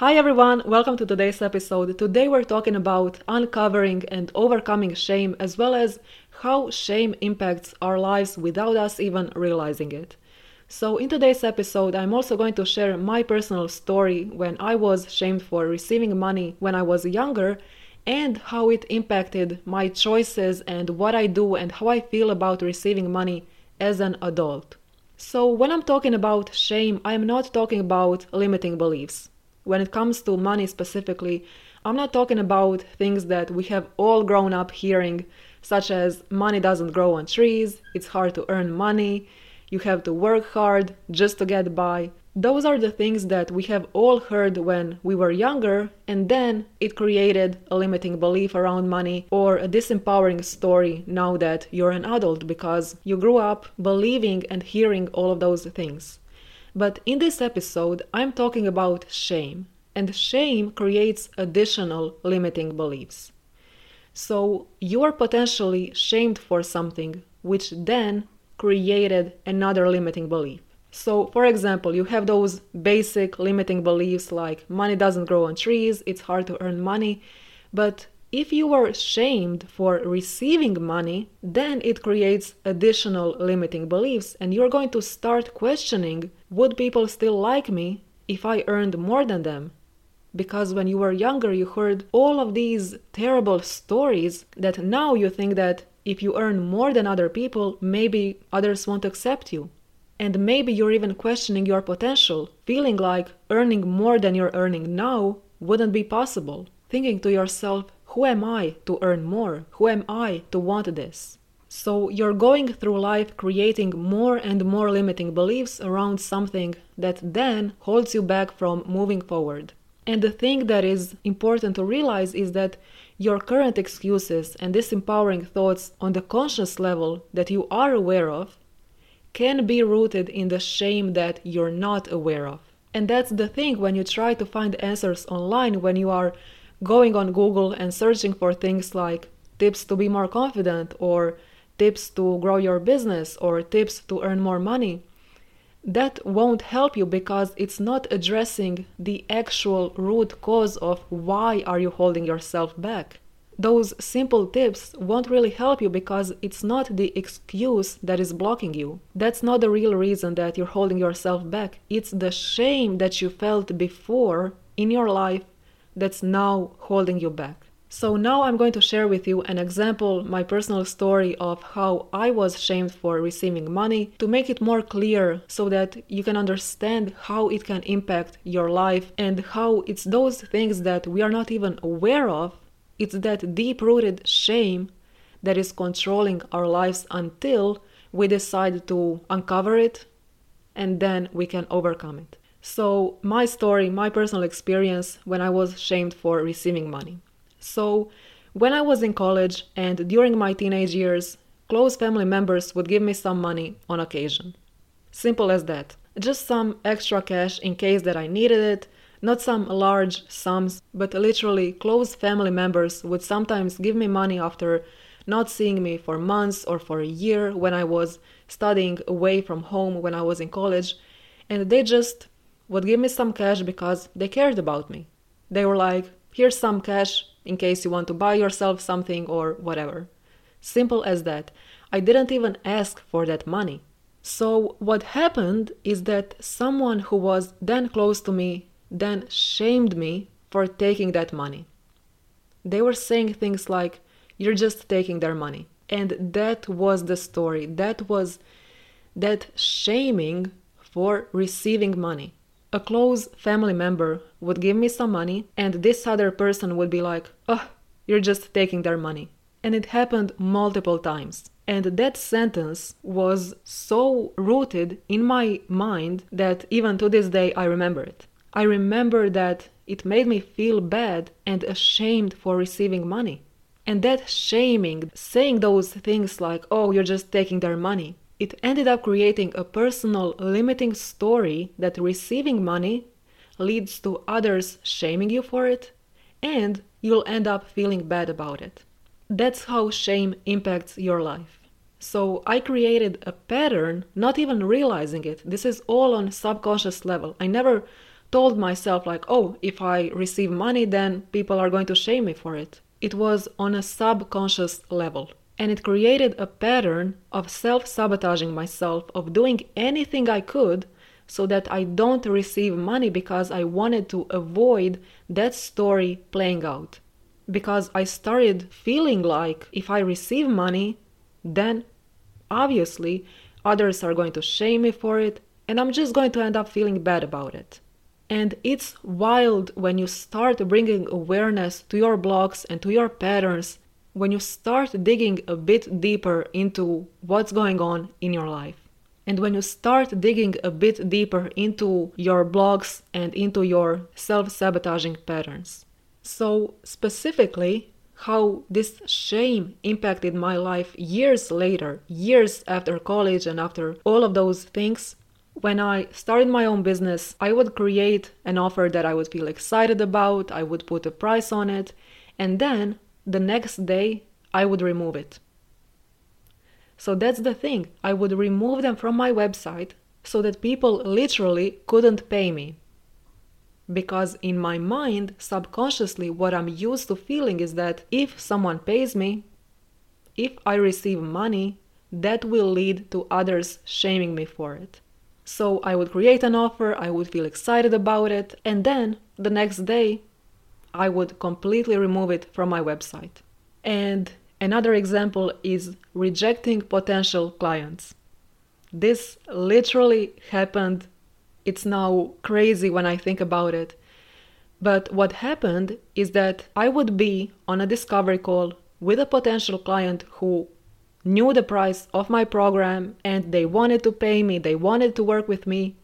Hi everyone, welcome to today's episode. Today we're talking about uncovering and overcoming shame as well as how shame impacts our lives without us even realizing it. So, in today's episode, I'm also going to share my personal story when I was shamed for receiving money when I was younger and how it impacted my choices and what I do and how I feel about receiving money as an adult. So, when I'm talking about shame, I'm not talking about limiting beliefs when it comes to money specifically, I'm not talking about things that we have all grown up hearing, such as money doesn't grow on trees, it's hard to earn money, you have to work hard just to get by. Those are the things that we have all heard when we were younger, and then it created a limiting belief around money or a disempowering story now that you're an adult because you grew up believing and hearing all of those things. But in this episode, I'm talking about shame, and shame creates additional limiting beliefs. So you are potentially shamed for something, which then created another limiting belief. So, for example, you have those basic limiting beliefs like money doesn't grow on trees, it's hard to earn money, but if you are shamed for receiving money, then it creates additional limiting beliefs, and you're going to start questioning would people still like me if I earned more than them? Because when you were younger, you heard all of these terrible stories that now you think that if you earn more than other people, maybe others won't accept you. And maybe you're even questioning your potential, feeling like earning more than you're earning now wouldn't be possible. Thinking to yourself, who am I to earn more? Who am I to want this? So you're going through life creating more and more limiting beliefs around something that then holds you back from moving forward. And the thing that is important to realize is that your current excuses and disempowering thoughts on the conscious level that you are aware of can be rooted in the shame that you're not aware of. And that's the thing when you try to find answers online, when you are going on Google and searching for things like tips to be more confident or tips to grow your business or tips to earn more money that won't help you because it's not addressing the actual root cause of why are you holding yourself back those simple tips won't really help you because it's not the excuse that is blocking you. That's not the real reason that you're holding yourself back. It's the shame that you felt before in your life that's now holding you back. So now I'm going to share with you an example, my personal story of how I was shamed for receiving money to make it more clear so that you can understand how it can impact your life and how it's those things that we are not even aware of. It's that deep rooted shame that is controlling our lives until we decide to uncover it and then we can overcome it. So, my story, my personal experience when I was shamed for receiving money. So, when I was in college and during my teenage years, close family members would give me some money on occasion. Simple as that. Just some extra cash in case that I needed it, not some large sums, but literally close family members would sometimes give me money after not seeing me for months or for a year when I was studying away from home when I was in college, and they just would give me some cash because they cared about me. They were like, here's some cash in case you want to buy yourself something or whatever. Simple as that. I didn't even ask for that money. So, what happened is that someone who was then close to me then shamed me for taking that money. They were saying things like, You're just taking their money. And that was the story. That was that shaming for receiving money a close family member would give me some money, and this other person would be like, oh, you're just taking their money. And it happened multiple times. And that sentence was so rooted in my mind that even to this day I remember it. I remember that it made me feel bad and ashamed for receiving money. And that shaming, saying those things like, oh, you're just taking their money, it ended up creating a personal limiting story that receiving money leads to others shaming you for it, and you'll end up feeling bad about it. That's how shame impacts your life. So I created a pattern, not even realizing it. This is all on subconscious level. I never told myself like, "Oh, if I receive money, then people are going to shame me for it." It was on a subconscious level and it created a pattern of self sabotaging myself, of doing anything I could so that I don't receive money because I wanted to avoid that story playing out. Because I started feeling like if I receive money, then obviously others are going to shame me for it, and I'm just going to end up feeling bad about it. And it's wild when you start bringing awareness to your blocks and to your patterns when you start digging a bit deeper into what's going on in your life. And when you start digging a bit deeper into your blocks and into your self sabotaging patterns. So, specifically, how this shame impacted my life years later, years after college and after all of those things. When I started my own business, I would create an offer that I would feel excited about, I would put a price on it, and then the next day I would remove it. So that's the thing. I would remove them from my website so that people literally couldn't pay me. Because in my mind, subconsciously, what I'm used to feeling is that if someone pays me, if I receive money, that will lead to others shaming me for it. So I would create an offer, I would feel excited about it, and then the next day I would completely remove it from my website. And another example is rejecting potential clients. This literally happened. It's now crazy when I think about it. But what happened is that I would be on a discovery call with a potential client who knew the price of my program and they wanted to pay me, they wanted to work with me.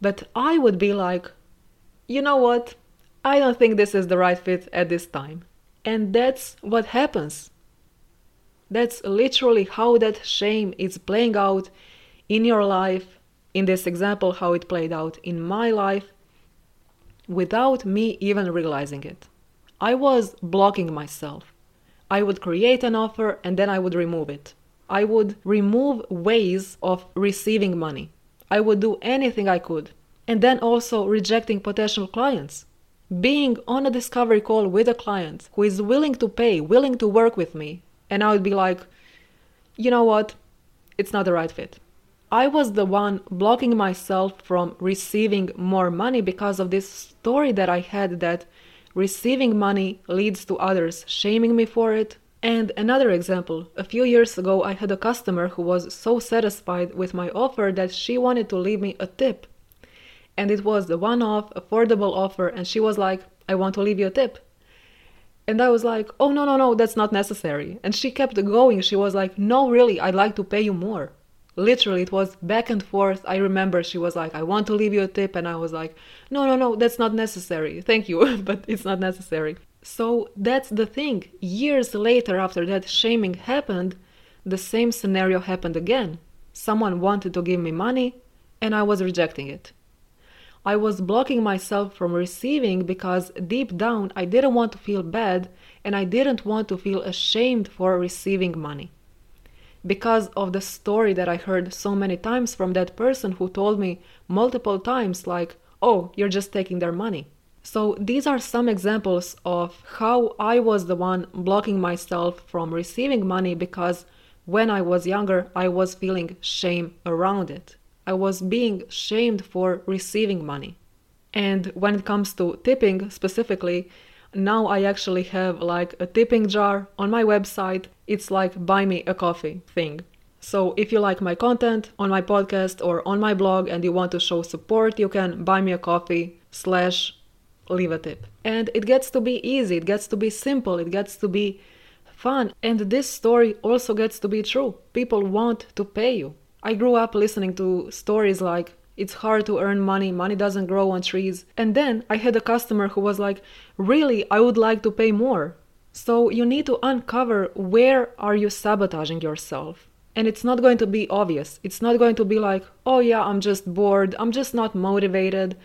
But I would be like, you know what? I don't think this is the right fit at this time. And that's what happens. That's literally how that shame is playing out in your life. In this example, how it played out in my life without me even realizing it. I was blocking myself. I would create an offer and then I would remove it. I would remove ways of receiving money. I would do anything I could. And then also rejecting potential clients being on a discovery call with a client who is willing to pay, willing to work with me, and I would be like, you know what? It's not the right fit. I was the one blocking myself from receiving more money because of this story that I had that receiving money leads to others shaming me for it. And another example a few years ago, I had a customer who was so satisfied with my offer that she wanted to leave me a tip and it was the one off affordable offer and she was like i want to leave you a tip. And i was like oh no no no that's not necessary. And she kept going. She was like no really i'd like to pay you more. Literally it was back and forth. I remember she was like i want to leave you a tip and i was like no no no that's not necessary. Thank you but it's not necessary. So that's the thing. Years later after that shaming happened the same scenario happened again. Someone wanted to give me money and i was rejecting it I was blocking myself from receiving because deep down I didn't want to feel bad and I didn't want to feel ashamed for receiving money. Because of the story that I heard so many times from that person who told me multiple times, like, oh, you're just taking their money. So these are some examples of how I was the one blocking myself from receiving money because when I was younger, I was feeling shame around it. I was being shamed for receiving money. And when it comes to tipping specifically, now I actually have like a tipping jar on my website. It's like buy me a coffee thing. So if you like my content on my podcast or on my blog and you want to show support, you can buy me a coffee slash leave a tip. And it gets to be easy, it gets to be simple, it gets to be fun. And this story also gets to be true. People want to pay you. I grew up listening to stories like, it's hard to earn money, money doesn't grow on trees. And then I had a customer who was like, Really, I would like to pay more. So you need to uncover where are you sabotaging yourself. And it's not going to be obvious. It's not going to be like, "Oh yeah, I'm just bored. I'm just not motivated.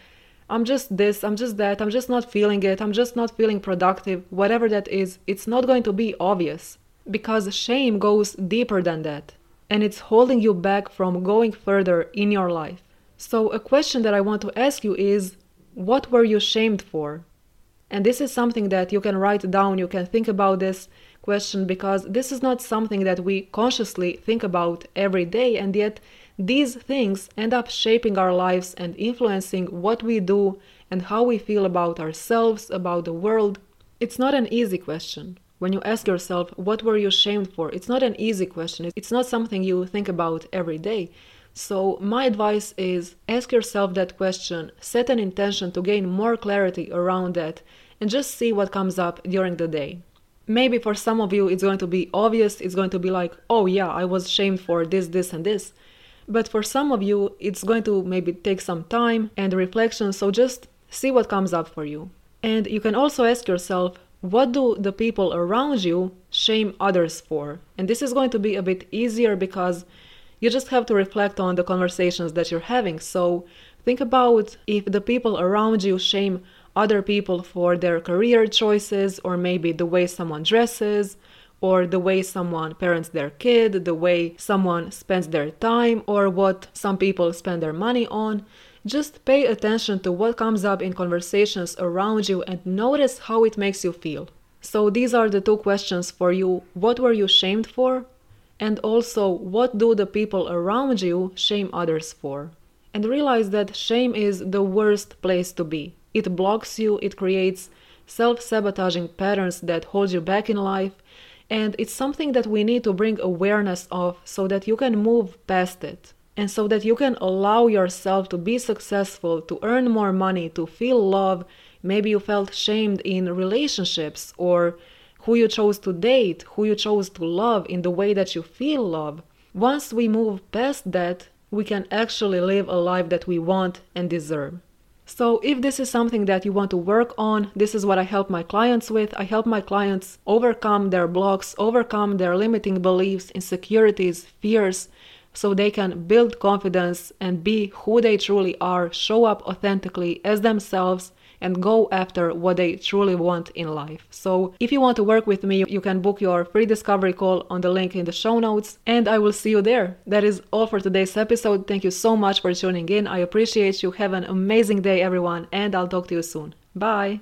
I'm just this, I'm just that. I'm just not feeling it. I'm just not feeling productive." Whatever that is, it's not going to be obvious because shame goes deeper than that and it's holding you back from going further in your life. So, a question that I want to ask you is what were you shamed for? And this is something that you can write down, you can think about this question because this is not something that we consciously think about every day, and yet these things end up shaping our lives and influencing what we do and how we feel about ourselves, about the world. It's not an easy question when you ask yourself, what were you shamed for? It's not an easy question. It's not something you think about every day. So, my advice is ask yourself that question, set an intention to gain more clarity around that, and just see what comes up during the day. Maybe for some of you, it's going to be obvious, it's going to be like, oh yeah, I was shamed for this, this, and this. But for some of you, it's going to maybe take some time and reflection, so just see what comes up for you. And you can also ask yourself, what do the people around you shame others for? And this is going to be a bit easier because you just have to reflect on the conversations that you're having. So think about if the people around you shame other people for their career choices, or maybe the way someone dresses, or the way someone parents their kid, the way someone spends their time, or what some people spend their money on. Just pay attention to what comes up in conversations around you and notice how it makes you feel. So, these are the two questions for you What were you shamed for? And also, what do the people around you shame others for? And realize that shame is the worst place to be. It blocks you, it creates self sabotaging patterns that hold you back in life, and it's something that we need to bring awareness of so that you can move past it and so that you can allow yourself to be successful, to earn more money, to feel love. Maybe you felt shamed in relationships or who you chose to date, who you chose to love in the way that you feel love. Once we move past that, we can actually live a life that we want and deserve. So, if this is something that you want to work on, this is what I help my clients with. I help my clients overcome their blocks, overcome their limiting beliefs, insecurities, fears, so they can build confidence and be who they truly are, show up authentically as themselves, and go after what they truly want in life. So, if you want to work with me, you can book your free discovery call on the link in the show notes, and I will see you there. That is all for today's episode. Thank you so much for tuning in. I appreciate you. Have an amazing day, everyone, and I'll talk to you soon. Bye.